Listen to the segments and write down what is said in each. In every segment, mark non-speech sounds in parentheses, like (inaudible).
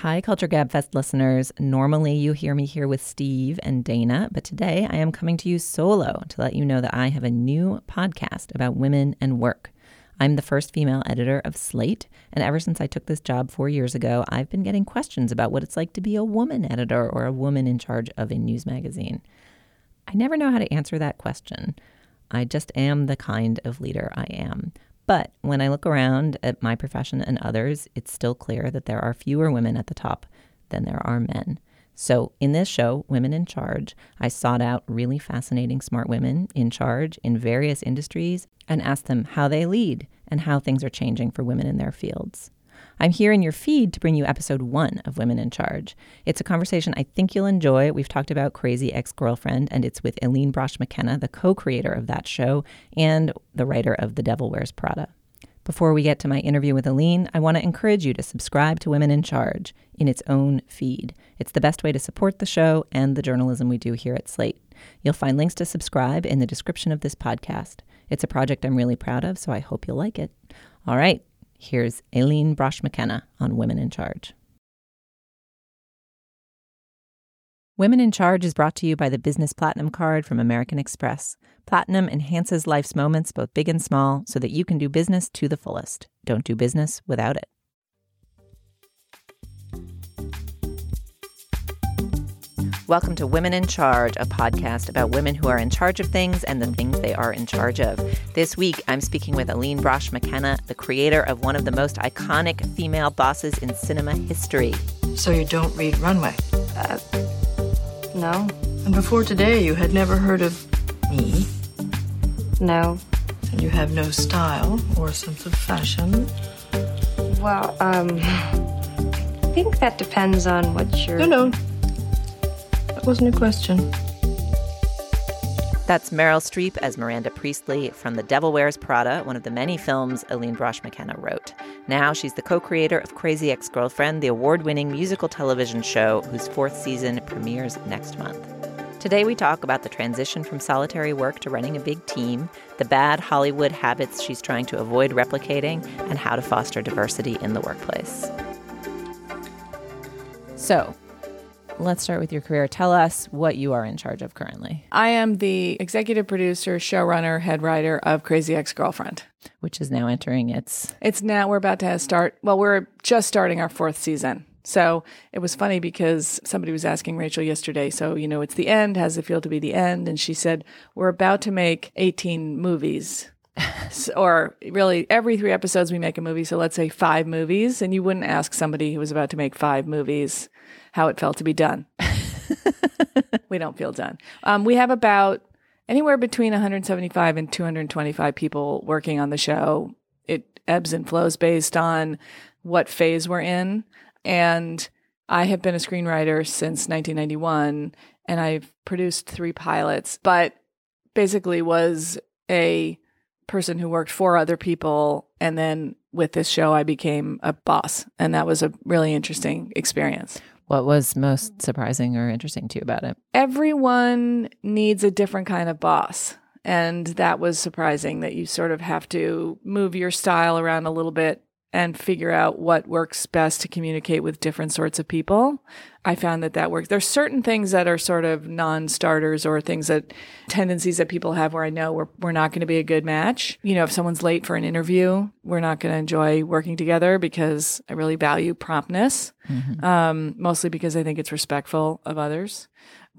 Hi, Culture Gabfest listeners. Normally, you hear me here with Steve and Dana, but today I am coming to you solo to let you know that I have a new podcast about women and work. I'm the first female editor of Slate, and ever since I took this job four years ago, I've been getting questions about what it's like to be a woman editor or a woman in charge of a news magazine. I never know how to answer that question. I just am the kind of leader I am. But when I look around at my profession and others, it's still clear that there are fewer women at the top than there are men. So, in this show, Women in Charge, I sought out really fascinating, smart women in charge in various industries and asked them how they lead and how things are changing for women in their fields. I'm here in your feed to bring you episode one of Women in Charge. It's a conversation I think you'll enjoy. We've talked about Crazy Ex Girlfriend, and it's with Aline Brosh McKenna, the co creator of that show and the writer of The Devil Wears Prada. Before we get to my interview with Aline, I want to encourage you to subscribe to Women in Charge in its own feed. It's the best way to support the show and the journalism we do here at Slate. You'll find links to subscribe in the description of this podcast. It's a project I'm really proud of, so I hope you'll like it. All right, Here's Aline Brosh McKenna on Women in Charge. Women in Charge is brought to you by the Business Platinum Card from American Express. Platinum enhances life's moments, both big and small, so that you can do business to the fullest. Don't do business without it. Welcome to Women in Charge, a podcast about women who are in charge of things and the things they are in charge of. This week, I'm speaking with Aline Brosh McKenna, the creator of one of the most iconic female bosses in cinema history. So you don't read Runway? Uh, no. And before today, you had never heard of me? No. And you have no style or sense of fashion? Well, um, I think that depends on what you're. No, no. That wasn't a question. That's Meryl Streep as Miranda Priestly from The Devil Wears Prada, one of the many films Aline Brosh McKenna wrote. Now she's the co creator of Crazy Ex Girlfriend, the award winning musical television show whose fourth season premieres next month. Today, we talk about the transition from solitary work to running a big team, the bad Hollywood habits she's trying to avoid replicating, and how to foster diversity in the workplace. So, let's start with your career. Tell us what you are in charge of currently. I am the executive producer, showrunner, head writer of Crazy Ex Girlfriend, which is now entering its. It's now we're about to start. Well, we're just starting our fourth season. So it was funny because somebody was asking Rachel yesterday, so, you know, it's the end. How does it feel to be the end? And she said, We're about to make 18 movies. or really, every three episodes we make a movie. So let's say five movies. And you wouldn't ask somebody who was about to make five movies how it felt to be done. (laughs) we don't feel done. Um, we have about anywhere between 175 and 225 people working on the show. It ebbs and flows based on what phase we're in. And I have been a screenwriter since 1991 and I've produced three pilots, but basically was a person who worked for other people. And then with this show, I became a boss. And that was a really interesting experience. What was most surprising or interesting to you about it? Everyone needs a different kind of boss. And that was surprising that you sort of have to move your style around a little bit and figure out what works best to communicate with different sorts of people. I found that that works. There's certain things that are sort of non-starters or things that tendencies that people have where I know we're, we're not going to be a good match. You know, if someone's late for an interview, we're not going to enjoy working together because I really value promptness, mm-hmm. um, mostly because I think it's respectful of others.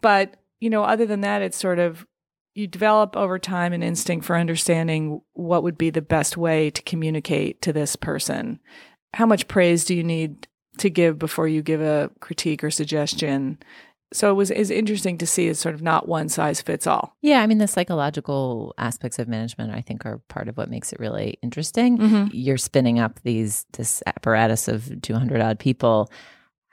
But, you know, other than that, it's sort of you develop over time an instinct for understanding what would be the best way to communicate to this person. How much praise do you need to give before you give a critique or suggestion? So it was is interesting to see it's sort of not one size fits all. Yeah, I mean the psychological aspects of management I think are part of what makes it really interesting. Mm-hmm. You're spinning up these this apparatus of 200 odd people.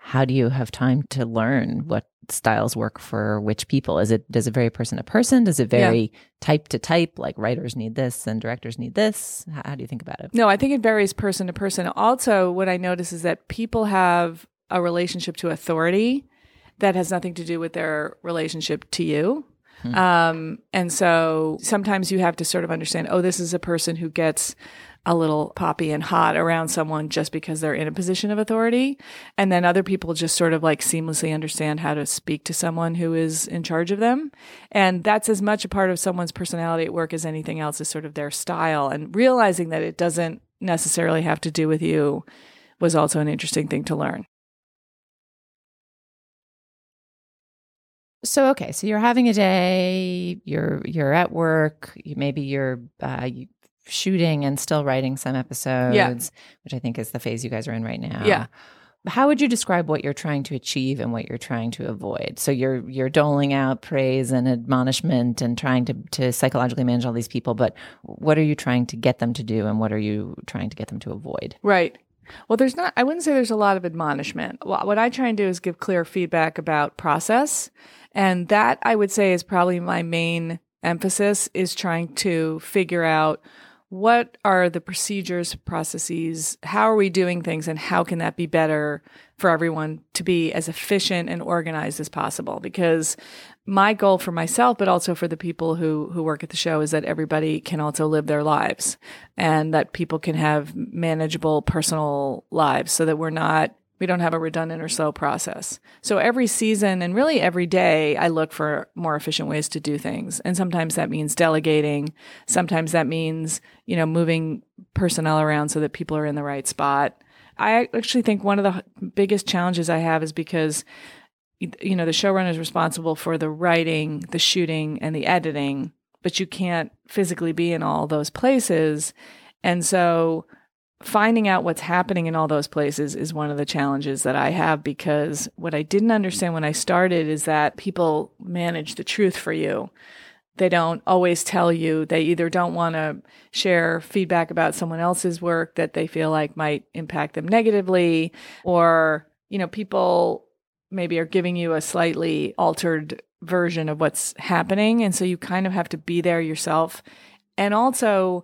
How do you have time to learn what styles work for which people? Is it does it vary person to person? Does it vary yeah. type to type? Like writers need this and directors need this. How, how do you think about it? No, I think it varies person to person. Also, what I notice is that people have a relationship to authority that has nothing to do with their relationship to you. Hmm. Um, and so sometimes you have to sort of understand, oh, this is a person who gets a little poppy and hot around someone just because they're in a position of authority. And then other people just sort of like seamlessly understand how to speak to someone who is in charge of them. And that's as much a part of someone's personality at work as anything else is sort of their style. And realizing that it doesn't necessarily have to do with you was also an interesting thing to learn. So okay, so you're having a day, you're you're at work, you, maybe you're uh, you, shooting and still writing some episodes, Yeah. which I think is the phase you guys are in right now. Yeah. How would you describe what you're trying to achieve and what you're trying to avoid? So you're you're doling out praise and admonishment and trying to to psychologically manage all these people, but what are you trying to get them to do and what are you trying to get them to avoid? Right. Well, there's not, I wouldn't say there's a lot of admonishment. Wha- What I try and do is give clear feedback about process. And that I would say is probably my main emphasis is trying to figure out what are the procedures, processes, how are we doing things, and how can that be better for everyone to be as efficient and organized as possible? Because my goal for myself, but also for the people who who work at the show, is that everybody can also live their lives, and that people can have manageable personal lives, so that we're not we don't have a redundant or slow process. So every season and really every day, I look for more efficient ways to do things, and sometimes that means delegating. Sometimes that means you know moving personnel around so that people are in the right spot. I actually think one of the biggest challenges I have is because you know the showrunner is responsible for the writing the shooting and the editing but you can't physically be in all those places and so finding out what's happening in all those places is one of the challenges that I have because what I didn't understand when I started is that people manage the truth for you. They don't always tell you. They either don't want to share feedback about someone else's work that they feel like might impact them negatively, or, you know, people maybe are giving you a slightly altered version of what's happening. And so you kind of have to be there yourself. And also,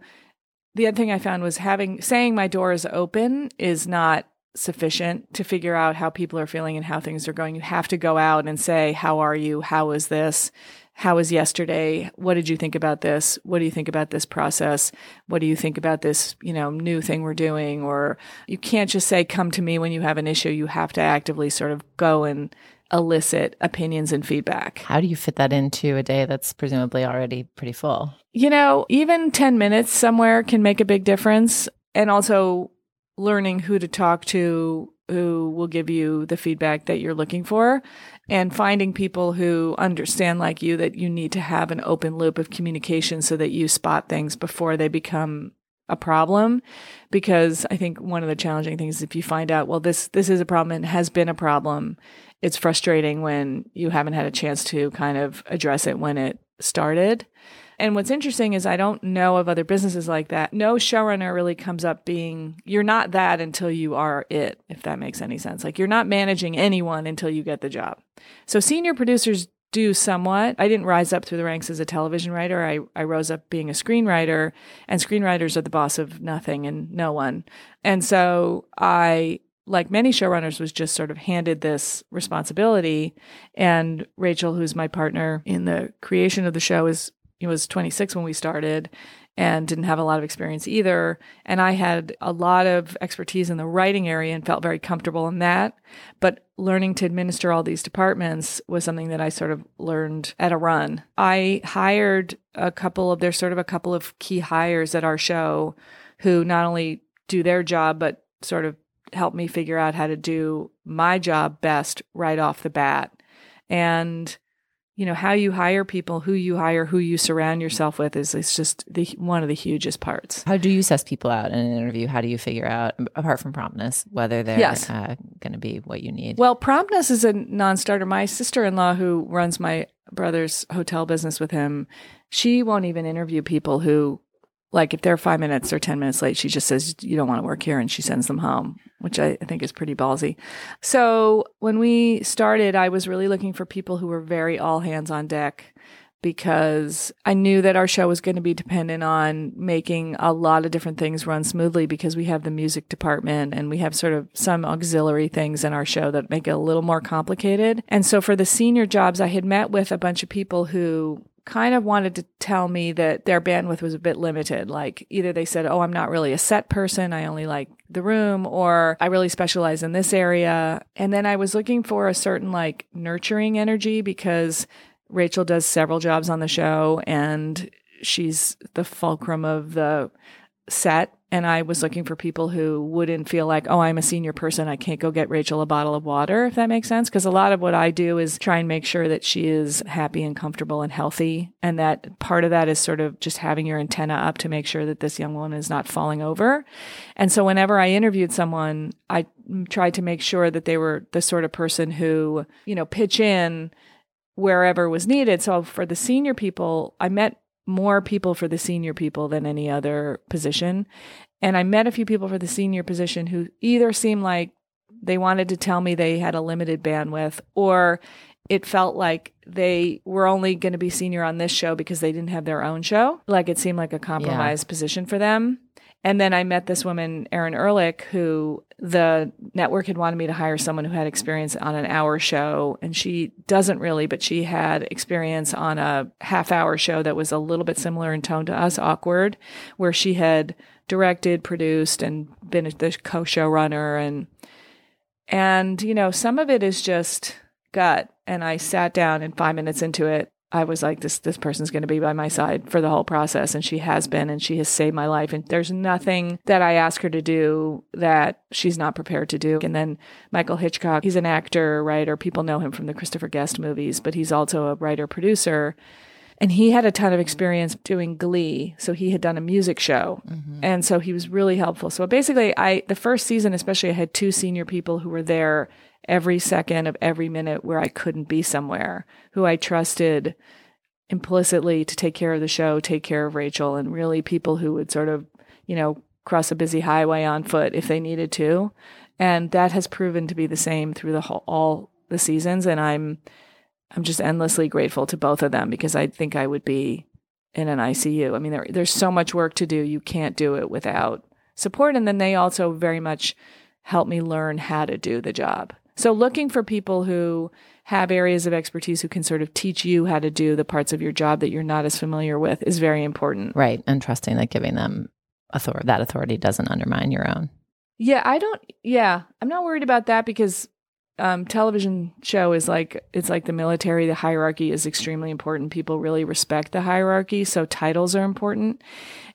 the other thing I found was having saying my door is open is not sufficient to figure out how people are feeling and how things are going. You have to go out and say, How are you? How was this? How was yesterday? What did you think about this? What do you think about this process? What do you think about this, you know, new thing we're doing? Or you can't just say, come to me when you have an issue. You have to actively sort of go and elicit opinions and feedback. How do you fit that into a day that's presumably already pretty full? You know, even 10 minutes somewhere can make a big difference. And also learning who to talk to who will give you the feedback that you're looking for and finding people who understand like you that you need to have an open loop of communication so that you spot things before they become a problem because i think one of the challenging things is if you find out well this this is a problem and has been a problem it's frustrating when you haven't had a chance to kind of address it when it started and what's interesting is I don't know of other businesses like that. No showrunner really comes up being, you're not that until you are it, if that makes any sense. Like you're not managing anyone until you get the job. So senior producers do somewhat. I didn't rise up through the ranks as a television writer. I, I rose up being a screenwriter, and screenwriters are the boss of nothing and no one. And so I like many showrunners, was just sort of handed this responsibility. And Rachel, who's my partner in the creation of the show, is was 26 when we started and didn't have a lot of experience either. And I had a lot of expertise in the writing area and felt very comfortable in that. But learning to administer all these departments was something that I sort of learned at a run. I hired a couple of, there's sort of a couple of key hires at our show who not only do their job, but sort of help me figure out how to do my job best right off the bat. And you know how you hire people who you hire who you surround yourself with is it's just the one of the hugest parts How do you suss people out in an interview? How do you figure out, apart from promptness, whether they're Yes. uh, going to be what you need? well promptness is a non-starter my sister-in-law who runs my brother's hotel business with him she won't even interview people who like if they're five minutes or ten minutes late she just says you don't want to work here and she sends them home which i I think is pretty ballsy so when we started i was really looking for people who were very all hands on deck because I knew that our show was going to be dependent on making a lot of different things run smoothly because we have the music department and we have sort of some auxiliary things in our show that make it a little more complicated. And so for the senior jobs, I had met with a bunch of people who kind of wanted to tell me that their bandwidth was a bit limited. Like either they said, "Oh, I'm not really a set person. I only like the room," or "I really specialize in this area." And then I was looking for a certain like nurturing energy because Rachel does several jobs on the show and she's the fulcrum of the set and I was looking for people who wouldn't feel like, oh, I'm a senior person. I can't go get Rachel a bottle of water, if that makes sense. Because a lot of what I do is try and make sure that she is happy and comfortable and healthy. And that part of that is sort of just having your antenna up to make sure that this young woman is not falling over. And so whenever I interviewed someone, I tried to make sure that they were the sort of person who, you know, pitch in wherever was needed. So for the senior people, I met more people for the senior people than any other position. And I met a few people for the senior position who either seemed like they wanted to tell me they had a limited bandwidth or it felt like they were only going to be senior on this show because they didn't have their own show. Like it seemed like a compromised yeah. position for them. And then I met this woman, Erin Ehrlich, who the network had wanted me to hire someone who had experience on an hour show. And she doesn't really, but she had experience on a half hour show that was a little bit similar in tone to us, Awkward, where she had directed, produced, and been the co showrunner. And, and, you know, some of it is just gut. And I sat down and five minutes into it, I was like, this this person's going to be by my side for the whole process, and she has been, and she has saved my life. And there's nothing that I ask her to do that she's not prepared to do. And then Michael Hitchcock, he's an actor, writer. People know him from the Christopher Guest movies, but he's also a writer producer. And he had a ton of experience doing Glee, so he had done a music show, mm-hmm. and so he was really helpful. So basically, I the first season, especially, I had two senior people who were there every second of every minute where I couldn't be somewhere, who I trusted implicitly to take care of the show, take care of Rachel, and really people who would sort of, you know, cross a busy highway on foot if they needed to. And that has proven to be the same through the whole, all the seasons. And I'm, I'm just endlessly grateful to both of them because I think I would be in an ICU. I mean, there, there's so much work to do. You can't do it without support. And then they also very much help me learn how to do the job. So looking for people who have areas of expertise who can sort of teach you how to do the parts of your job that you're not as familiar with is very important. Right. And trusting that giving them authority, that authority doesn't undermine your own. Yeah, I don't yeah, I'm not worried about that because um, television show is like it's like the military. The hierarchy is extremely important. People really respect the hierarchy, so titles are important.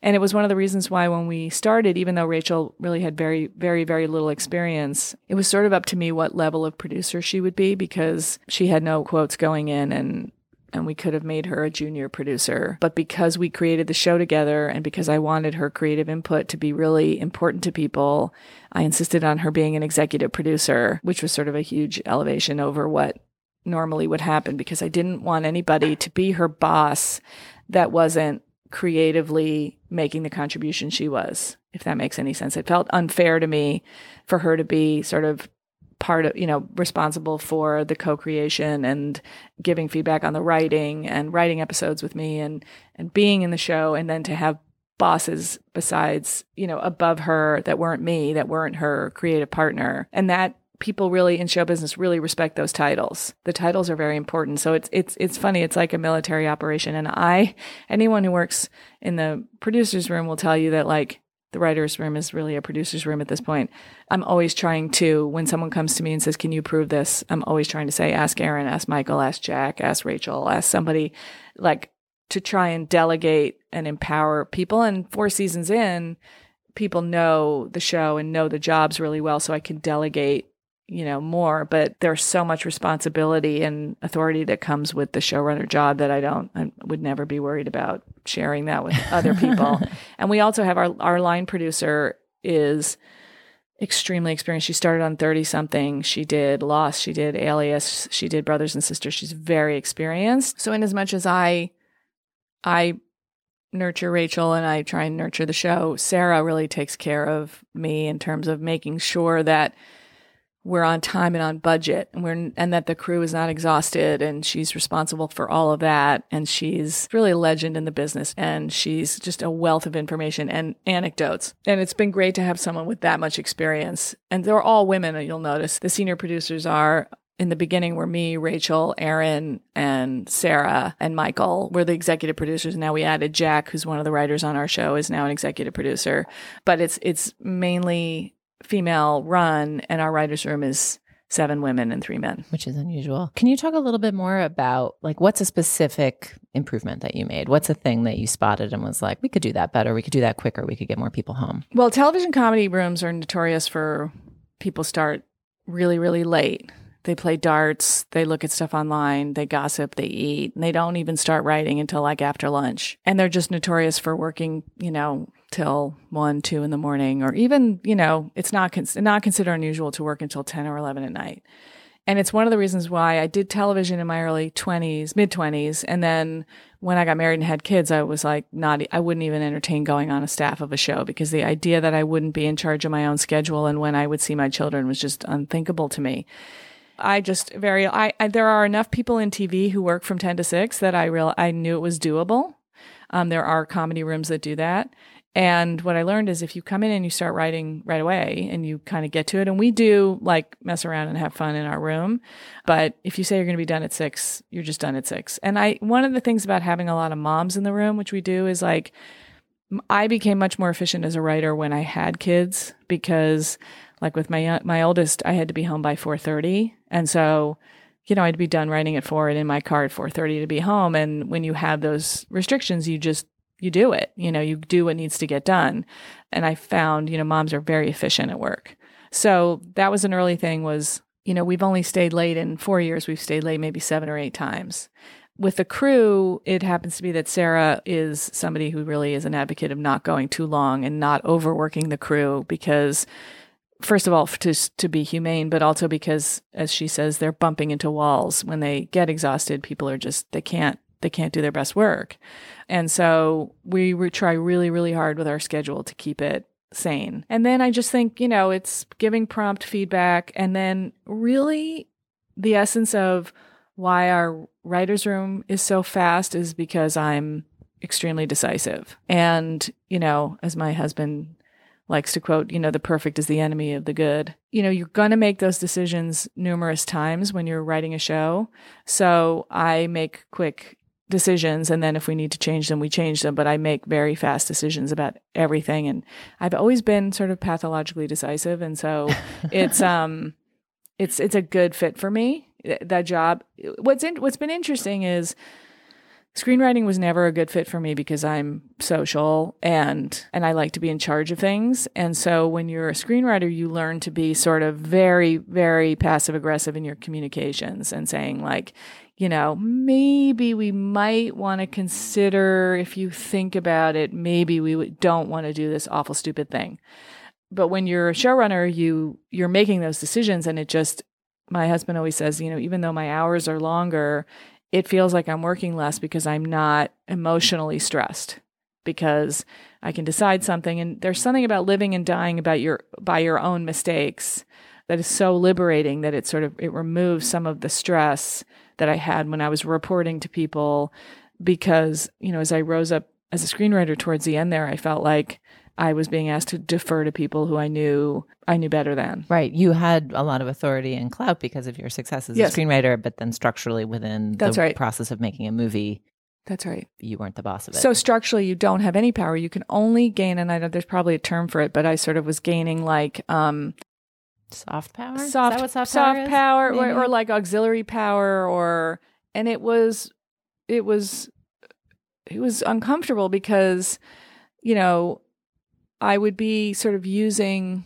And it was one of the reasons why when we started, even though Rachel really had very, very, very little experience, it was sort of up to me what level of producer she would be because she had no quotes going in and and we could have made her a junior producer. But because we created the show together and because I wanted her creative input to be really important to people, I insisted on her being an executive producer, which was sort of a huge elevation over what normally would happen because I didn't want anybody to be her boss that wasn't creatively making the contribution she was, if that makes any sense. It felt unfair to me for her to be sort of part of, you know, responsible for the co-creation and giving feedback on the writing and writing episodes with me and and being in the show and then to have bosses besides, you know, above her that weren't me, that weren't her creative partner. And that people really in show business really respect those titles. The titles are very important. So it's it's it's funny. It's like a military operation. And I, anyone who works in the producers room will tell you that like the writer's room is really a producer's room at this point. I'm always trying to, when someone comes to me and says, Can you prove this? I'm always trying to say, Ask Erin, ask Michael, ask Jack, ask Rachel, ask somebody like to try and delegate and empower people. And four seasons in, people know the show and know the jobs really well. So I can delegate you know more but there's so much responsibility and authority that comes with the showrunner job that I don't I would never be worried about sharing that with other people. (laughs) And we also have our our line producer is extremely experienced. She started on 30 something she did lost. She did alias. She did brothers and sisters. She's very experienced. So in as much as i i nurture rachel and i try and nurture the show sarah really takes care of me in terms of making sure that we're on time and on budget and we're and that the crew is not exhausted and she's responsible for all of that and she's really a legend in the business and she's just a wealth of information and anecdotes and it's been great to have someone with that much experience and they're all women uh, you'll notice the senior producers are in the beginning were me, Rachel, Erin, and Sarah and Michael were the executive producers. Now we added Jack, who's one of the writers on our show, is now an executive producer. But it's it's mainly female run, and our writers' room is seven women and three men. which is unusual. Can you talk a little bit more about like what's a specific improvement that you made? What's a thing that you spotted and was like, we could do that better, we could do that quicker, we could get more people home? Well, television comedy rooms are notorious for people start really, really late. They play darts, they look at stuff online, they gossip, they eat, and they don't even start writing until like after lunch. And they're just notorious for working, you know, till one, two in the morning, or even, you know, it's not cons- not considered unusual to work until ten or eleven at night. And it's one of the reasons why I did television in my early 20s, mid 20s. And then when I got married and had kids, I was like, not, I wouldn't even entertain going on a staff of a show because the idea that I wouldn't be in charge of my own schedule and when I would see my children was just unthinkable to me. I just very, I, I there are enough people in TV who work from 10 to 6 that I real, I knew it was doable. Um, there are comedy rooms that do that. And what I learned is if you come in and you start writing right away and you kind of get to it, and we do like mess around and have fun in our room. But if you say you're going to be done at six, you're just done at six. And I, one of the things about having a lot of moms in the room, which we do, is like, I became much more efficient as a writer when I had kids because, like with my my oldest, I had to be home by four thirty, and so you know, I'd be done writing at four and in my car at four thirty to be home. And when you have those restrictions, you just you do it. You know, you do what needs to get done. And I found, you know, moms are very efficient at work. So that was an early thing. Was you know, we've only stayed late in four years. We've stayed late maybe seven or eight times. With the crew, it happens to be that Sarah is somebody who really is an advocate of not going too long and not overworking the crew because first of all to to be humane but also because as she says they're bumping into walls when they get exhausted people are just they can't they can't do their best work and so we re- try really really hard with our schedule to keep it sane and then i just think you know it's giving prompt feedback and then really the essence of why our writers room is so fast is because i'm extremely decisive and you know as my husband likes to quote, you know, the perfect is the enemy of the good. You know, you're going to make those decisions numerous times when you're writing a show. So I make quick decisions and then if we need to change them, we change them, but I make very fast decisions about everything and I've always been sort of pathologically decisive and so (laughs) it's um it's it's a good fit for me that job. What's in, what's been interesting is screenwriting was never a good fit for me because I'm social and and I like to be in charge of things. And so when you're a screenwriter, you learn to be sort of very very passive aggressive in your communications and saying like, you know, maybe we might want to consider if you think about it, maybe we don't want to do this awful stupid thing. But when you're a showrunner, you you're making those decisions and it just my husband always says, you know, even though my hours are longer, it feels like I'm working less because I'm not emotionally stressed because I can decide something and there's something about living and dying about your by your own mistakes that is so liberating that it sort of it removes some of the stress that I had when I was reporting to people because, you know, as I rose up as a screenwriter towards the end there, I felt like I was being asked to defer to people who I knew I knew better than. Right. You had a lot of authority and clout because of your success as Yes. a screenwriter, but then structurally within That's the right. process of making a movie, That's right. you weren't the boss of it. So structurally, you don't have any power. You can only gain, and I know there's probably a term for it, but I sort of was gaining like um, soft power? Is soft, that what soft, soft power, is? power, or, or mm-hmm. like auxiliary power, or and it was, it was, it was uncomfortable because, you know, I would be sort of using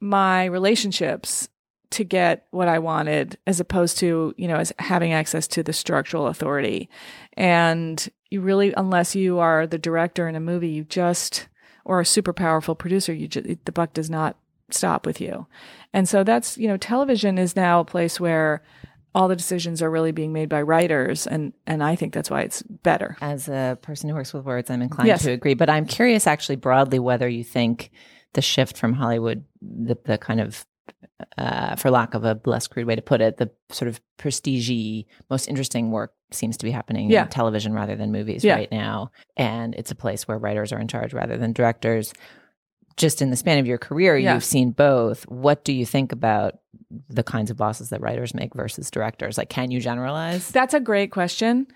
my relationships to get what I wanted as opposed to, you know, as having access to the structural authority. And you really, unless you are the director in a movie, you just, or a super powerful producer, you just, the buck does not stop with you. And so that's, you know, television is now a place where all the decisions are really being made by writers. And, and I think that's why it's better. As a person who works with words, I'm inclined Yes. to agree. But I'm curious, actually, broadly, whether you think the shift from Hollywood, the, the kind of, uh, for lack of a less crude way to put it, the sort of prestige, most interesting work seems to be happening Yeah. in television rather than movies Yeah. right now. And it's a place where writers are in charge rather than directors. Just in the span of your career, Yeah. you've seen both. What do you think about the kinds of bosses that writers make versus directors? Like, can you generalize? That's a great question.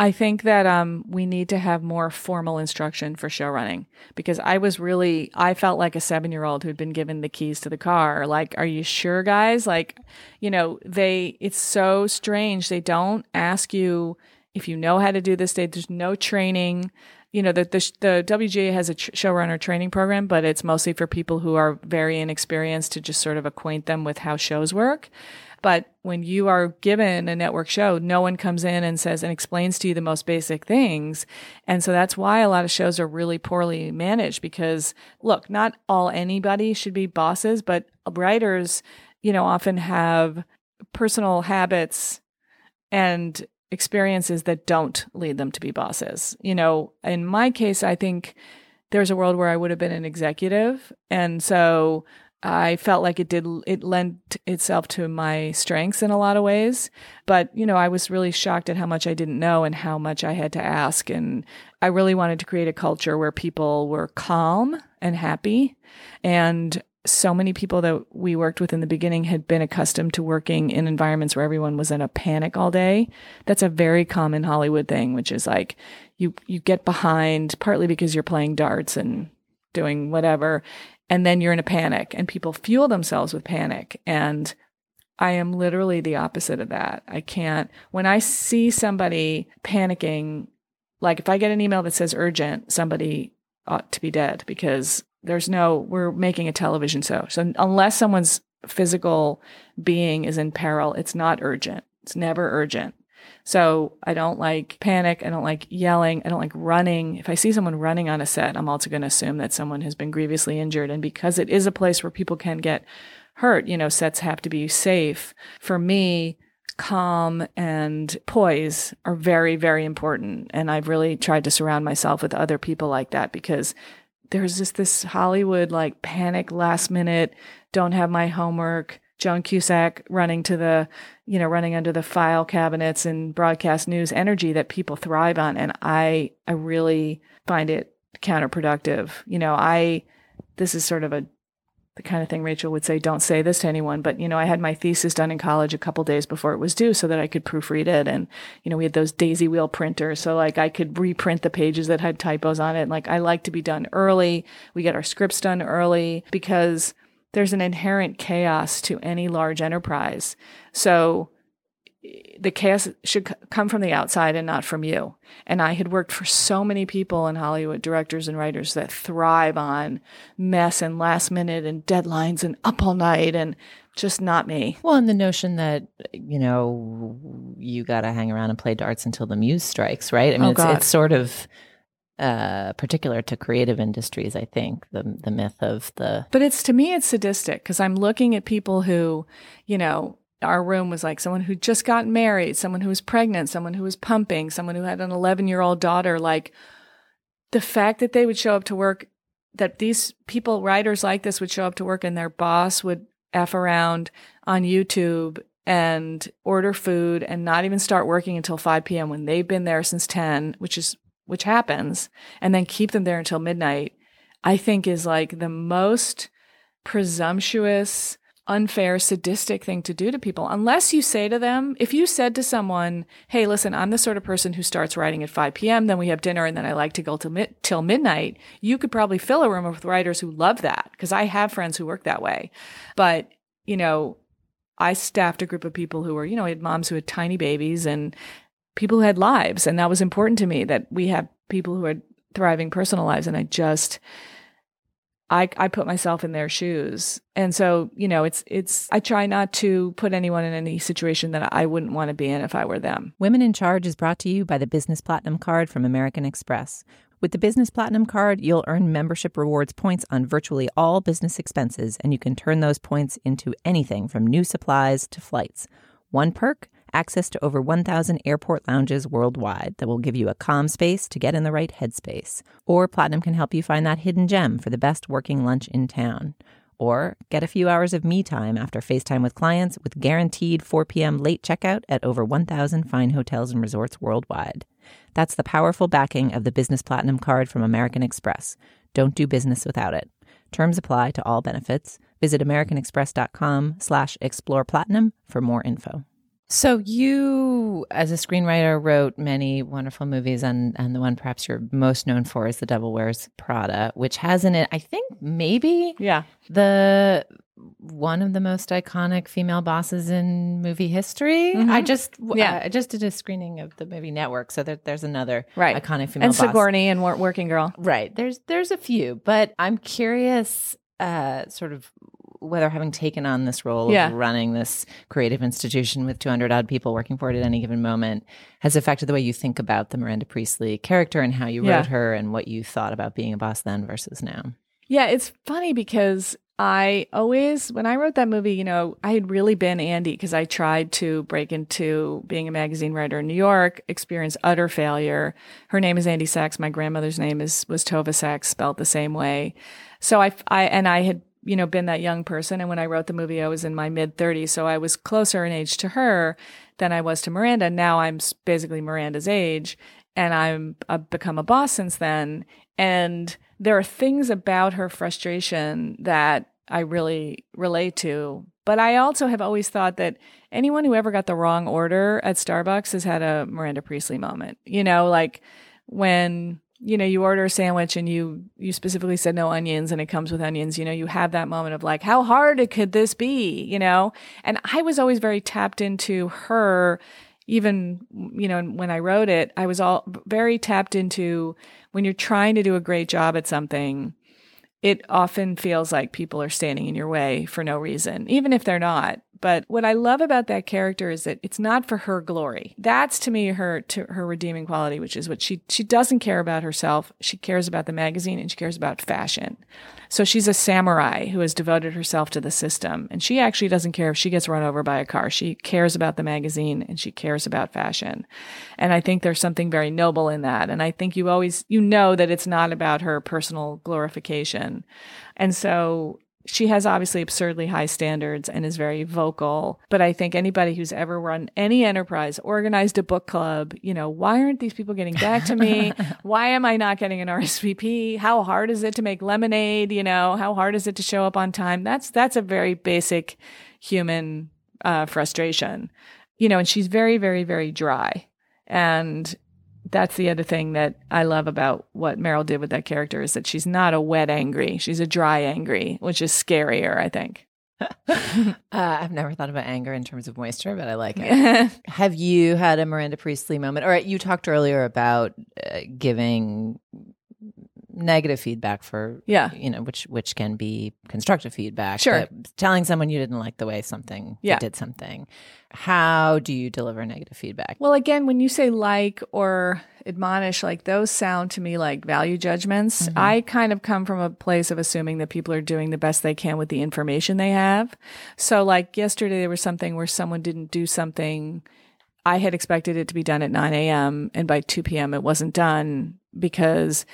I think that um, we need to have more formal instruction for show running because I was really, I felt like a seven year old who'd been given the keys to the car. Like, are you sure, guys? Like, you know, they, it's so strange. They don't ask you if you know how to do this. They, there's no training. You know, the, the, the WGA has a tr- showrunner training program, but it's mostly for people who are very inexperienced to just sort of acquaint them with how shows work. But when you are given a network show, no one comes in and says and explains to you the most basic things. And so that's why a lot of shows are really poorly managed because look, not all anybody should be bosses, but writers, you know, often have personal habits and experiences that don't lead them to be bosses. You know, in my case, I think there's a world where I would have been an executive. And so I felt like it did, it lent itself to my strengths in a lot of ways. But, you know, I was really shocked at how much I didn't know and how much I had to ask. And I really wanted to create a culture where people were calm and happy. And so many people that we worked with in the beginning had been accustomed to working in environments where everyone was in a panic all day. That's a very common Hollywood thing, which is like you you get behind partly because you're playing darts and doing whatever and then you're in a panic and people fuel themselves with panic and I am literally the opposite of that. I can't when I see somebody panicking like if I get an email that says urgent, somebody ought to be dead because there's no we're making a television show. So unless someone's physical being is in peril, it's not urgent. It's never urgent. So I don't like panic. I don't like yelling. I don't like running. If I see someone running on a set, I'm also going to assume that someone has been grievously injured. And because it is a place where people can get hurt, you know, sets have to be safe. For me, calm and poise are very, very important. And I've really tried to surround myself with other people like that because there's just this Hollywood like panic last minute, don't have my homework. Joan Cusack running to the, you know, running under the file cabinets and broadcast news energy that people thrive on. And I, I really find it counterproductive. You know, I, this is sort of a, the kind of thing Rachel would say, don't say this to anyone. But, you know, I had my thesis done in college a couple days before it was due so that I could proofread it. And, you know, we had those daisy wheel printers. So like I could reprint the pages that had typos on it. And, like I like to be done early. We get our scripts done early because there's an inherent chaos to any large enterprise. So the chaos should come from the outside and not from you. And I had worked for so many people in Hollywood, directors and writers that thrive on mess and last minute and deadlines and up all night and just not me. Well, and the notion that you know you got to hang around and play darts until the muse strikes, right? I mean, Oh, it's, it's sort of uh, particular to creative industries. I think the the myth of the But it's to me, it's sadistic because I'm looking at people who, you know, our room was like someone who just got married, someone who was pregnant, someone who was pumping, someone who had an 11 year old daughter. Like the fact that they would show up to work, that these people, writers like this, would show up to work and their boss would F around on YouTube and order food and not even start working until 5 p.m. when they've been there since 10, which is, which happens, and then keep them there until midnight, I think is like the most presumptuous, unfair, sadistic thing to do to people. Unless you say to them, if you said to someone, hey, listen, I'm the sort of person who starts writing at 5 p.m., then we have dinner, and then I like to go till, till midnight, you could probably fill a room with writers who love that because I have friends who work that way. But, you know, I staffed a group of people who were, you know, I had moms who had tiny babies and people who had lives. And that was important to me that we have people who had thriving personal lives. And I just, I, I put myself in their shoes. And so, you know, it's, it's, I try not to put anyone in any situation that I wouldn't want to be in if I were them. Women in Charge is brought to you by the Business Platinum Card from American Express. With the Business Platinum Card, you'll earn membership rewards points on virtually all business expenses, and you can turn those points into anything from new supplies to flights. One perk access to over 1,000 airport lounges worldwide that will give you a calm space to get in the right headspace. Or Platinum can help you find that hidden gem for the best working lunch in town. Or get a few hours of me time after FaceTime with clients with guaranteed 4 p.m. late checkout at over 1,000 fine hotels and resorts worldwide. That's the powerful backing of the Business Platinum Card from American Express. Don't do business without it. Terms apply to all benefits. Visit americanexpress.com slash explore platinum for more info. So you, as a screenwriter, wrote many wonderful movies, and and the one perhaps you're most known for is The Devil Wears Prada, which has in it, I think, maybe Yeah. the one of the most iconic female bosses in movie history. I just Mm-hmm. Yeah. I just did a screening of the movie Network, so there, there's another Right. iconic female And boss. Sigourney and Working Girl. Right. There's there's a few, but I'm curious, uh, sort of whether having taken on this role Yeah. of running this creative institution with 200 odd people working for it at any given moment has affected the way you think about the Miranda Priestly character and how you Yeah. wrote her and what you thought about being a boss then versus now. Yeah, it's funny because I always, when I wrote that movie, you know, I had really been Andy because I tried to break into being a magazine writer in New York, experienced utter failure. Her name is Andy Sachs. My grandmother's name is was Tova Sachs, spelled the same way. So I, I and I had, you know, been that young person. And when I wrote the movie, I was in my mid 30s, so I was closer in age to her than I was to Miranda. Now I'm basically Miranda's age, and I'm I've become a boss since then. And there are things about her frustration that I really relate to. But I also have always thought that anyone who ever got the wrong order at Starbucks has had a Miranda Priestly moment. You know, like when you know you order a sandwich and you you specifically said no onions and it comes with onions you know you have that moment of like how hard could this be you know and i was always very tapped into her even you know when i wrote it i was all very tapped into when you're trying to do a great job at something it often feels like people are standing in your way for no reason, even if they're not. But what I love about that character is that it's not for her glory. That's to me her to her redeeming quality, which is what she she doesn't care about herself. She cares about the magazine and she cares about fashion. So she's a samurai who has devoted herself to the system, and she actually doesn't care if she gets run over by a car. She cares about the magazine and she cares about fashion. And I think there's something very noble in that. And I think you always you know that it's not about her personal glorification. And so she has obviously absurdly high standards and is very vocal. But I think anybody who's ever run any enterprise, organized a book club, you know, why aren't these people getting back to me? (laughs) why am I not getting an RSVP? How hard is it to make lemonade? You know, how hard is it to show up on time? That's that's a very basic human uh, frustration. You know, and she's very, very, very dry. And that's the other thing that I love about what Meryl did with that character is that she's not a wet angry. She's a dry angry, which is scarier, I think. (laughs) Uh, I've never thought about anger in terms of moisture, but I like it. (laughs) Have you had a Miranda Priestly moment? All right, you talked earlier about uh, giving negative feedback for Yeah. you know which which can be constructive feedback Sure. but telling someone you didn't like the way something Yeah. did something how do you deliver negative feedback Well, again, when you say like or admonish, like those sound to me like value judgments. Mm-hmm. I kind of come from a place of assuming that people are doing the best they can with the information they have. So, like yesterday, there was something where someone didn't do something. I had expected it to be done at 9 a.m., and by 2 p.m., it wasn't done because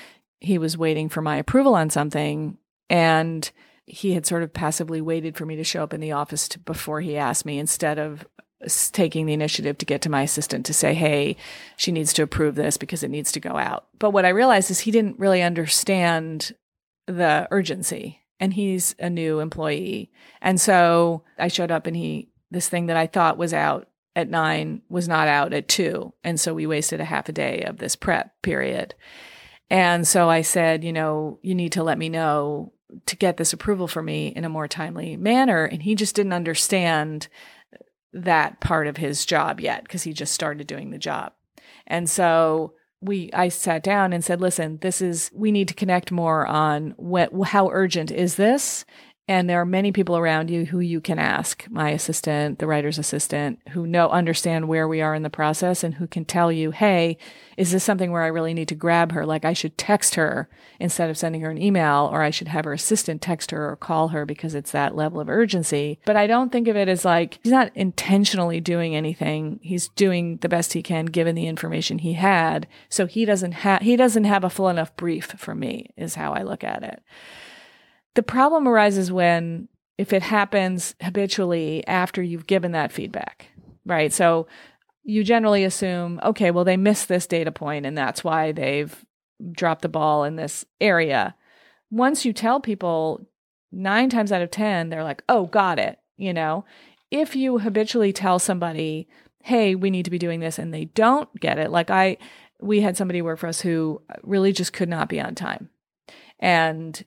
he was waiting for my approval on something. And he had sort of passively waited for me to show up in the office to, before he asked me instead of taking the initiative to get to my assistant to say, hey, she needs to approve this because it needs to go out. But what I realized is he didn't really understand the urgency and he's a new employee. And so I showed up and he, this thing that I thought was out at nine was not out at two. And so we wasted a half a day of this prep period. And so I said, you know, you need to let me know to get this approval for me in a more timely manner. And he just didn't understand that part of his job yet because he just started doing the job. And so we I sat down and said, "Listen, this is we need to connect more on what how urgent is this?" And there are many people around you who you can ask, my assistant, the writer's assistant, who know understand where we are in the process and who can tell you, "Hey, is this something where I really need to grab her? Like I should text her instead of sending her an email, or I should have her assistant text her or call her because it's that level of urgency. But I don't think of it as like he's not intentionally doing anything. He's doing the best he can given the information he had. So he doesn't have he doesn't have a full enough brief for me, is how I look at it. The problem arises when if it happens habitually after you've given that feedback, right? So you generally assume, okay, well, they missed this data point and that's why they've dropped the ball in this area. once you tell people, nine times out of 10, they're like, oh, got it. You know, if you habitually tell somebody, hey, we need to be doing this, and they don't get it, like I, we had somebody work for us who really just could not be on time. And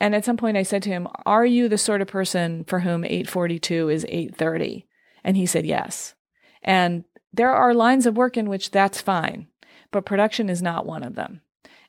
and at some point I said to him, "Are you the sort of person for whom 8:42 is 8:30?" And he said, "Yes." And there are lines of work in which that's fine, but production is not one of them.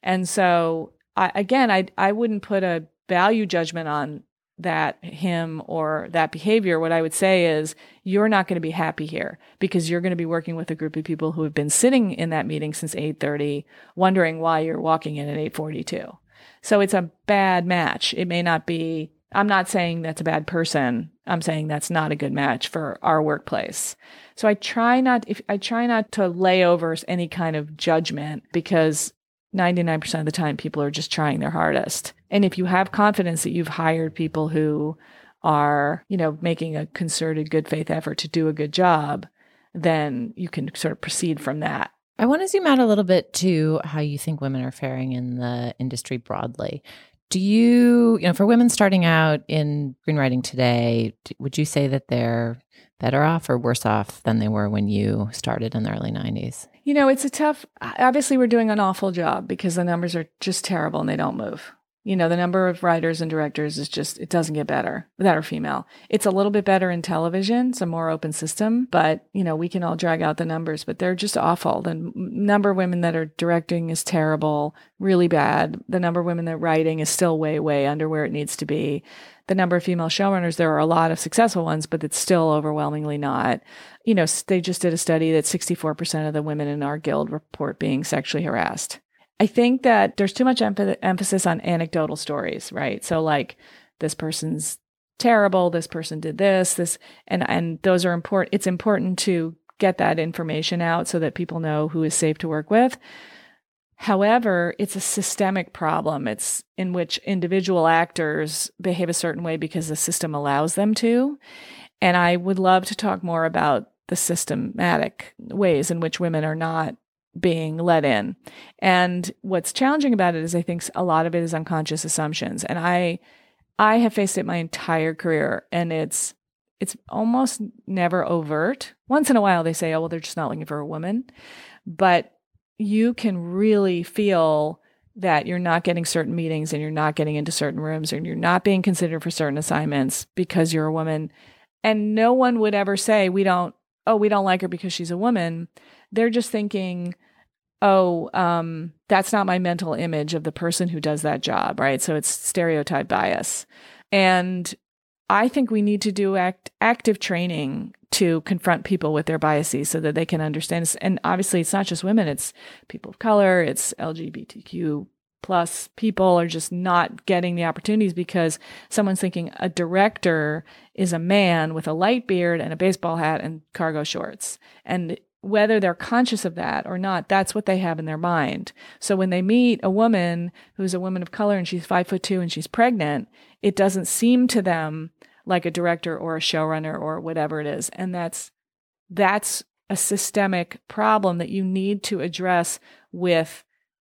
And so, I, again, I I wouldn't put a value judgment on that him or that behavior, what I would say is you're not going to be happy here because you're going to be working with a group of people who have been sitting in that meeting since 8:30 wondering why you're walking in at 8:42. So it's a bad match. It may not be I'm not saying that's a bad person. I'm saying that's not a good match for our workplace. So I try not if I try not to lay over any kind of judgment because 99% of the time people are just trying their hardest. And if you have confidence that you've hired people who are, you know, making a concerted good faith effort to do a good job, then you can sort of proceed from that. I want to zoom out a little bit to how you think women are faring in the industry broadly. Do you, you know, for women starting out in screenwriting today, would you say that they're better off or worse off than they were when you started in the early 90s? You know, it's a tough, obviously, we're doing an awful job because the numbers are just terrible and they don't move you know, the number of writers and directors is just, it doesn't get better that are female. It's a little bit better in television. It's a more open system, but, you know, we can all drag out the numbers, but they're just awful. The number of women that are directing is terrible, really bad. The number of women that are writing is still way, way under where it needs to be. The number of female showrunners, there are a lot of successful ones, but it's still overwhelmingly not. You know, they just did a study that 64% of the women in our guild report being sexually harassed. I think that there's too much em- emphasis on anecdotal stories, right? So like this person's terrible, this person did this, this and and those are important it's important to get that information out so that people know who is safe to work with. However, it's a systemic problem. It's in which individual actors behave a certain way because the system allows them to. And I would love to talk more about the systematic ways in which women are not being let in. And what's challenging about it is I think a lot of it is unconscious assumptions. And I I have faced it my entire career and it's it's almost never overt. Once in a while they say, "Oh, well they're just not looking for a woman." But you can really feel that you're not getting certain meetings and you're not getting into certain rooms and you're not being considered for certain assignments because you're a woman. And no one would ever say, "We don't oh, we don't like her because she's a woman." They're just thinking, oh, um, that's not my mental image of the person who does that job, right? So it's stereotype bias. And I think we need to do act, active training to confront people with their biases so that they can understand. And obviously, it's not just women; it's people of color, it's LGBTQ plus people are just not getting the opportunities because someone's thinking a director is a man with a light beard and a baseball hat and cargo shorts, and whether they're conscious of that or not, that's what they have in their mind. So when they meet a woman who's a woman of color and she's five foot two and she's pregnant, it doesn't seem to them like a director or a showrunner or whatever it is. And that's, that's a systemic problem that you need to address with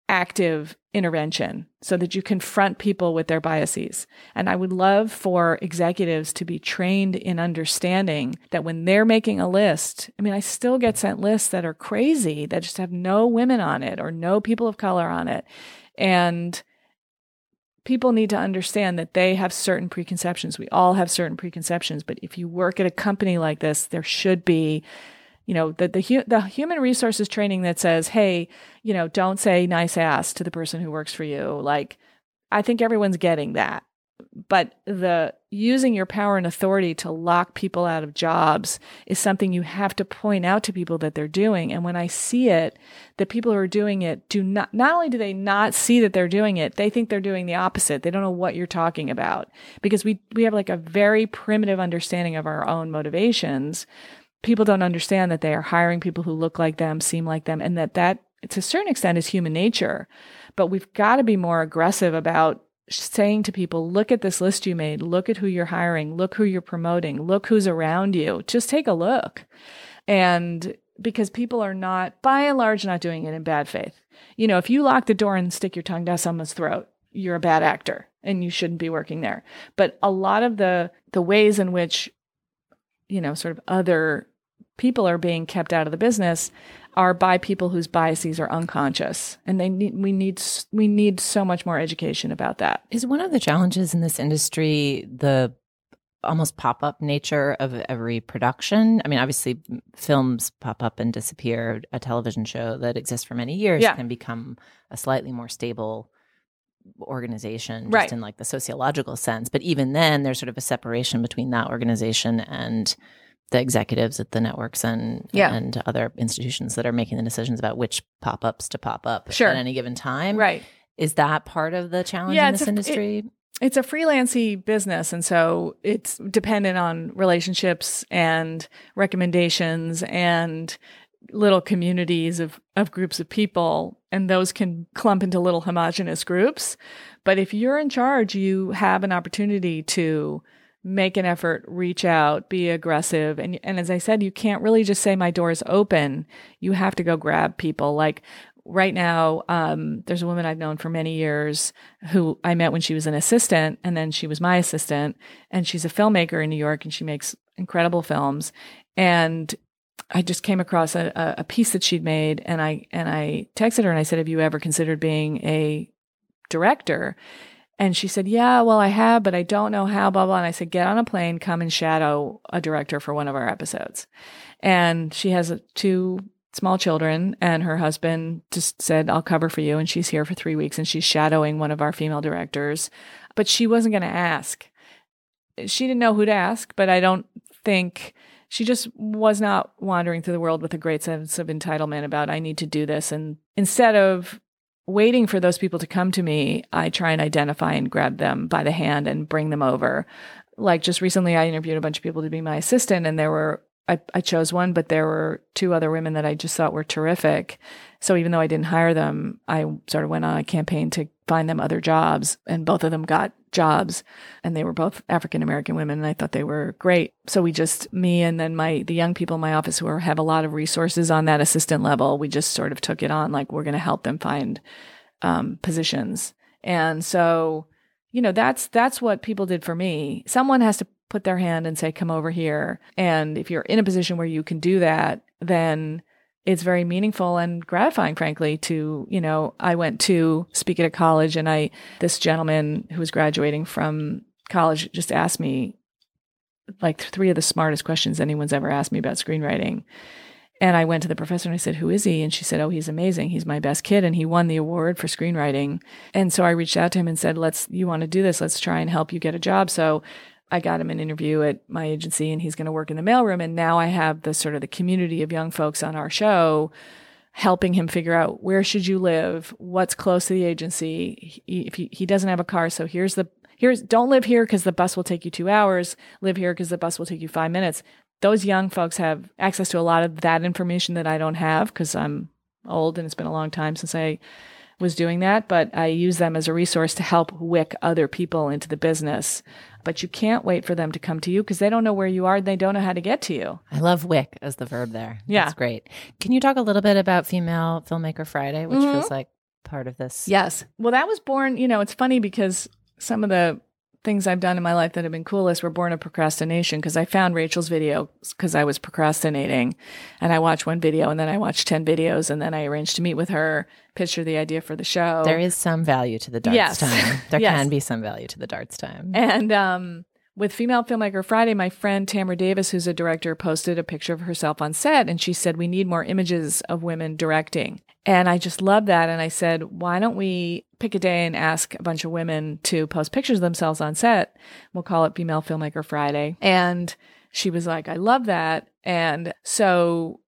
active intervention so that you confront people with their biases. And I would love for executives to be trained in understanding that when they're making a list, I mean, I still get sent lists that are crazy that just have no women on it or no people of color on it. And people need to understand that they have certain preconceptions. We all have certain preconceptions, but if you work at a company like this, there should be you know the the, the human resources training that says hey you know don't say nice ass to the person who works for you. Like i think everyone's getting that. But the using your power and authority to lock people out of jobs is something you have to point out to people that they're doing. And when i see it the people who are doing it do not not only do they not see that they're doing it they think they're doing the opposite. They don't know what you're talking about. Because we we have like a very primitive understanding of our own motivations people don't understand that they are hiring people who look like them, seem like them, and that that to a certain extent is human nature. But we've got to be more aggressive about saying to people, look at this list you made, look at who you're hiring, look who you're promoting, look who's around you. Just take a look. And because people are not, by and large, not doing it in bad faith. You know, if you lock the door and stick your tongue down someone's throat, you're a bad actor and you shouldn't be working there. But a lot of the the ways in which you know sort of other people are being kept out of the business are by people whose biases are unconscious and they need we need we need so much more education about that Is one of the challenges in this industry the almost pop up nature of every production? I mean, obviously, films pop up and disappear. A television show that exists for many years Yeah. can become a slightly more stable organization, just Right. in like the sociological sense. But even then, there's sort of a separation between that organization and the executives at the networks and Yeah. and other institutions that are making the decisions about which pop ups to pop up Sure. at any given time. right Is that part of the challenge Yeah, in this a- it- industry? it's a freelancy business and so it's dependent on relationships and recommendations and little communities of, of groups of people and those can clump into little homogenous groups but if you're in charge you have an opportunity to make an effort reach out be aggressive. And and as i said you can't really just say my door is open. You have to go grab people. Like right now um, there's a woman i've known for many years who i met when she was an assistant and then she was my assistant and she's a filmmaker in new york and she makes incredible films. And i just came across a, a- piece that she'd made and i and i texted her and i said have you ever considered being a director and she said, Yeah, well, I have, but I don't know how, blah, blah. And I said, Get on a plane, come and shadow a director for one of our episodes. And she has two small children, and her husband just said, I'll cover for you. And she's here for three weeks, and she's shadowing one of our female directors. But she wasn't going to ask. She didn't know who to ask, but I don't think she just was not wandering through the world with a great sense of entitlement about, I need to do this. And instead of waiting for those people to come to me, I try and identify and grab them by the hand and bring them over. Like just recently, I interviewed a bunch of people to be my assistant, and there were, I, I chose one, but there were two other women that I just thought were terrific. So even though I didn't hire them, I sort of went on a campaign to find them other jobs, and both of them got jobs and they were both African American women and I thought they were great. So we just me and then my the young people in my office who are, have a lot of resources on that assistant level, we just sort of took it on like we're going to help them find um, positions. And so, you know, that's that's what people did for me. Someone has to put their hand and say come over here. And if you're in a position where you can do that, then it's very meaningful and gratifying frankly to you know i went to speak at a college and i this gentleman who was graduating from college just asked me like three of the smartest questions anyone's ever asked me about screenwriting. And i went to the professor and i said who is he? And she said oh he's amazing. He's my best kid and he won the award for screenwriting. And so i reached out to him and said let's you want to do this? Let's try and help you get a job. So I got him an interview at my agency and he's going to work in the mailroom. And now I have the sort of the community of young folks on our show helping him figure out where should you live, what's close to the agency. He, if he, he doesn't have a car, so here's the, here's, don't live here because the bus will take you two hours. Live here because the bus will take you five minutes. Those young folks have access to a lot of that information that I don't have because I'm old and it's been a long time since I was doing that, but I use them as a resource to help wick other people into the business. But you can't wait for them to come to you because they don't know where you are. And they don't know how to get to you. I love wick as the verb there. Yeah. That's great. Can you talk a little bit about Female Filmmaker Friday, which mm-hmm. feels like part of this? Yes. Well, that was born, you know, it's funny because some of the things I've done in my life that have been coolest were born of procrastination because I found Rachel's video because I was procrastinating and I watched one video and then I watched 10 videos and then I arranged to meet with her, pitch her the idea for the show. There is some value to the darts Yes. time. (laughs) There Yes. can be some value to the darts time. And um, with Female Filmmaker Friday, my friend Tamra Davis, who's a director, posted a picture of herself on set and she said, We need more images of women directing. And I just love that. And I said, Why don't we pick a day and ask a bunch of women to post pictures of themselves on set? We'll call it Female Filmmaker Friday. And she was like, I love that. And so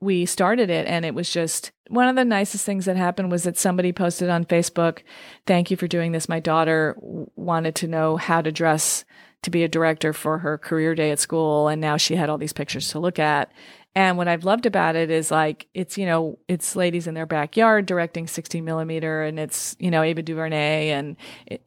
we started it and it was just one of the nicest things that happened was that somebody posted on Facebook, thank you for doing this. My daughter wanted to know how to dress to be a director for her career day at school. And now she had all these pictures to look at. And what I've loved about it is like, it's, you know, it's ladies in their backyard directing 16 millimeter and it's, you know, Ava DuVernay and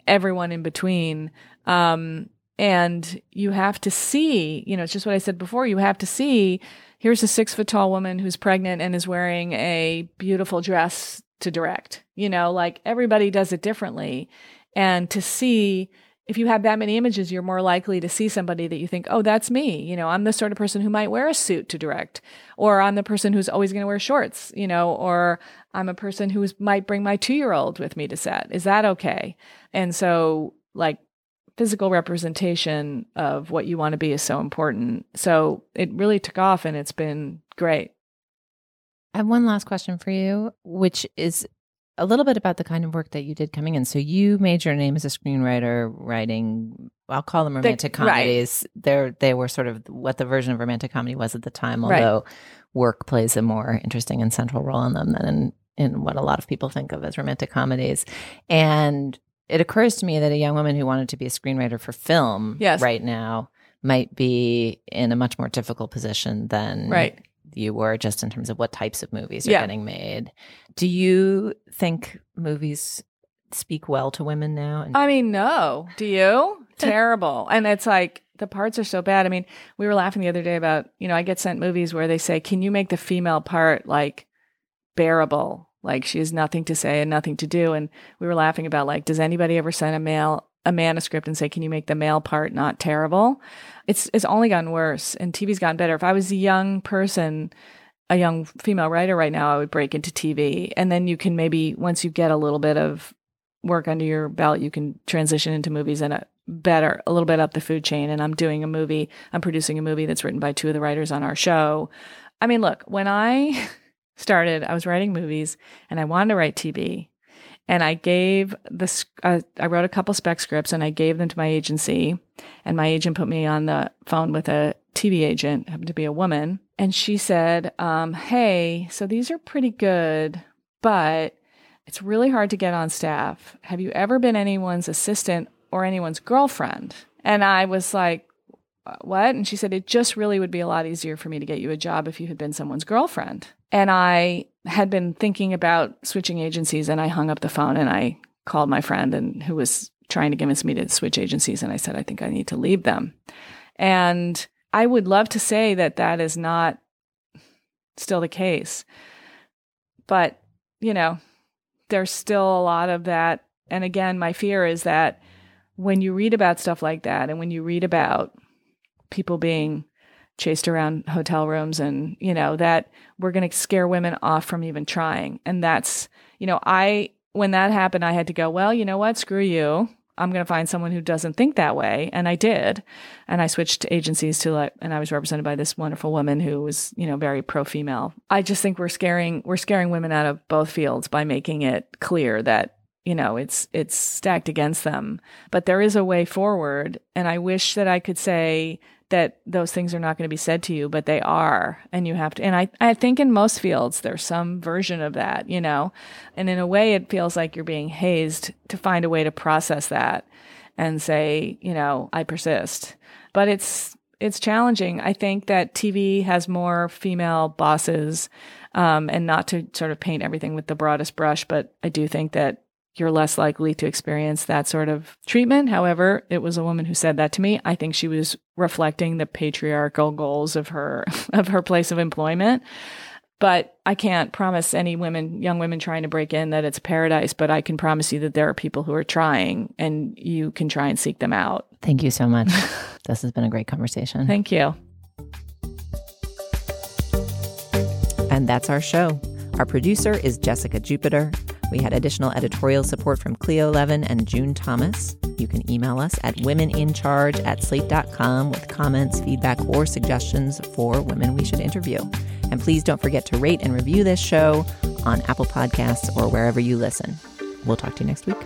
everyone in between. Um, and you have to see, you know, it's just what I said before. You have to see here's a six foot tall woman who's pregnant and is wearing a beautiful dress to direct. You know, like everybody does it differently. And to see if you have that many images, you're more likely to see somebody that you think, oh, that's me. You know, I'm the sort of person who might wear a suit to direct, or I'm the person who's always going to wear shorts, you know, or I'm a person who might bring my two year old with me to set. Is that okay? And so, like, physical representation of what you want to be is so important. So it really took off and it's been great. I have one last question for you, which is a little bit about the kind of work that you did coming in. So you made your name as a screenwriter writing I'll call them romantic the, comedies. Right. They're they were sort of what the version of romantic comedy was at the time, although right. work plays a more interesting and central role in them than in, in what a lot of people think of as romantic comedies. And it occurs to me that a young woman who wanted to be a screenwriter for film yes. right now might be in a much more difficult position than right. You were just in terms of what types of movies are yeah. getting made. Do you think movies speak well to women now? And- I mean, no. Do you? (laughs) Terrible. And it's like the parts are so bad. I mean, we were laughing the other day about, you know, I get sent movies where they say, "Can you make the female part like bearable?" Like she has nothing to say and nothing to do. And we were laughing about like, does anybody ever send a male a manuscript and say, "Can you make the male part not terrible?" It's it's only gotten worse, and TV's gotten better. If I was a young person, a young female writer right now, I would break into TV, and then you can maybe once you get a little bit of work under your belt, you can transition into movies and a better, a little bit up the food chain. And I'm doing a movie. I'm producing a movie that's written by two of the writers on our show. I mean, look, when I (laughs) started, I was writing movies and I wanted to write TV. And I gave the, uh, I wrote a couple spec scripts and I gave them to my agency. And my agent put me on the phone with a TV agent, happened to be a woman. And she said, um, Hey, so these are pretty good, but it's really hard to get on staff. Have you ever been anyone's assistant or anyone's girlfriend? And I was like, what? And she said, it just really would be a lot easier for me to get you a job if you had been someone's girlfriend. And I had been thinking about switching agencies and I hung up the phone and I called my friend and who was trying to convince me to switch agencies. And I said, I think I need to leave them. And I would love to say that that is not still the case. But, you know, there's still a lot of that. And again, my fear is that when you read about stuff like that and when you read about people being chased around hotel rooms and, you know, that we're going to scare women off from even trying. And that's, you know, I, when that happened, I had to go, well, you know what? Screw you. I'm going to find someone who doesn't think that way. And I did. And I switched agencies to like, and I was represented by this wonderful woman who was, you know, very pro female. I just think we're scaring, we're scaring women out of both fields by making it clear that, you know, it's, it's stacked against them. But there is a way forward. And I wish that I could say, that those things are not going to be said to you, but they are. And you have to, and I, I think in most fields, there's some version of that, you know? And in a way, it feels like you're being hazed to find a way to process that and say, you know, I persist. But it's, it's challenging. I think that TV has more female bosses, um, and not to sort of paint everything with the broadest brush, but I do think that you're less likely to experience that sort of treatment. However, it was a woman who said that to me. I think she was reflecting the patriarchal goals of her (laughs) of her place of employment. But I can't promise any women, young women trying to break in that it's paradise, but I can promise you that there are people who are trying and you can try and seek them out. Thank you so much. (laughs) this has been a great conversation. Thank you. And that's our show. Our producer is Jessica Jupiter. We had additional editorial support from Cleo Levin and June Thomas. You can email us at womenincharge at slate.com with comments, feedback, or suggestions for women we should interview. And please don't forget to rate and review this show on Apple Podcasts or wherever you listen. We'll talk to you next week.